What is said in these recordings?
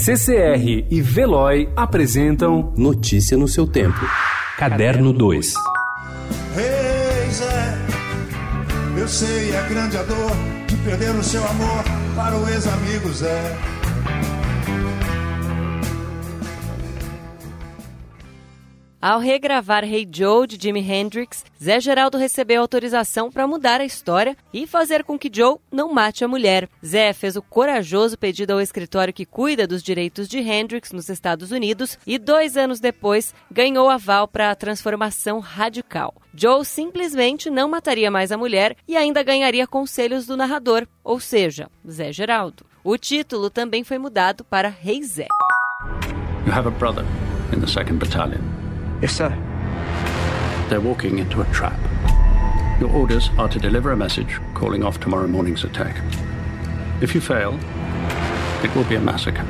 CCR e Veloy apresentam Notícia no seu tempo. Caderno 2. Ei, Zé, eu sei é grande a dor de perder o seu amor para o ex-amigo Zé. Ao regravar Hey Joe de Jimi Hendrix, Zé Geraldo recebeu autorização para mudar a história e fazer com que Joe não mate a mulher. Zé fez o corajoso pedido ao escritório que cuida dos direitos de Hendrix nos Estados Unidos e, dois anos depois, ganhou aval para a transformação radical. Joe simplesmente não mataria mais a mulher e ainda ganharia conselhos do narrador, ou seja, Zé Geraldo. O título também foi mudado para Rei hey Zé. You have a brother in the 2nd Battalion. Yes, sir. They're walking into a trap. Your orders are to deliver a message calling off tomorrow morning's attack. If you fail, it will be a massacre.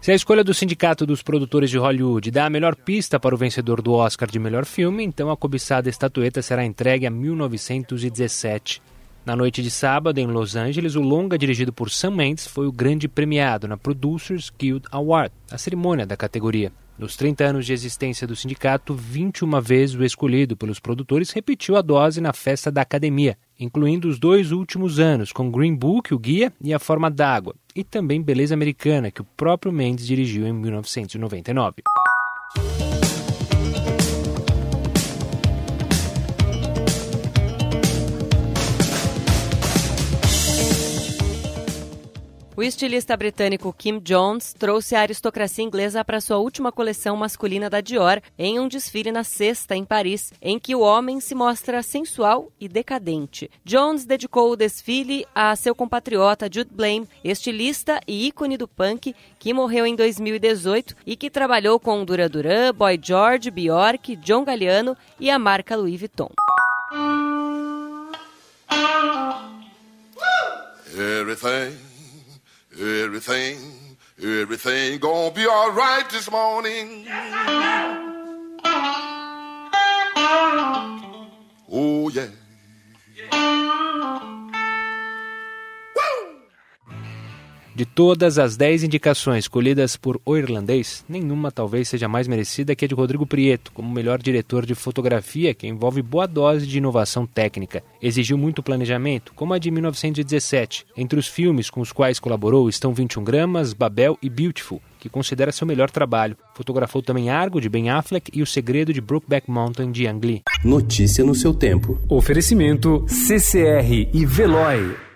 Se a escolha do Sindicato dos Produtores de Hollywood dá a melhor pista para o vencedor do Oscar de melhor filme, então a cobiçada estatueta será entregue a 1917. Na noite de sábado, em Los Angeles, o longa dirigido por Sam Mendes foi o grande premiado na Producers Guild Award, a cerimônia da categoria. Nos 30 anos de existência do sindicato, 21 vezes o escolhido pelos produtores repetiu a dose na festa da academia, incluindo os dois últimos anos com Green Book, o guia, e A Forma d'Água, e também Beleza Americana, que o próprio Mendes dirigiu em 1999. O estilista britânico Kim Jones trouxe a aristocracia inglesa para sua última coleção masculina da Dior em um desfile na sexta em Paris, em que o homem se mostra sensual e decadente. Jones dedicou o desfile a seu compatriota Jude Blame, estilista e ícone do punk, que morreu em 2018 e que trabalhou com Duran Duran, Boy George, Bjork, John Galliano e a marca Louis Vuitton. Everything Everything, everything gonna be alright this morning. Oh, yeah. De todas as 10 indicações escolhidas por O Irlandês, nenhuma talvez seja mais merecida que a de Rodrigo Prieto, como melhor diretor de fotografia, que envolve boa dose de inovação técnica. Exigiu muito planejamento, como a de 1917. Entre os filmes com os quais colaborou estão 21 Gramas, Babel e Beautiful, que considera seu melhor trabalho. Fotografou também Argo, de Ben Affleck, e O Segredo de Brokeback Mountain, de Ang Lee. Notícia no seu tempo. Oferecimento CCR e Veloy.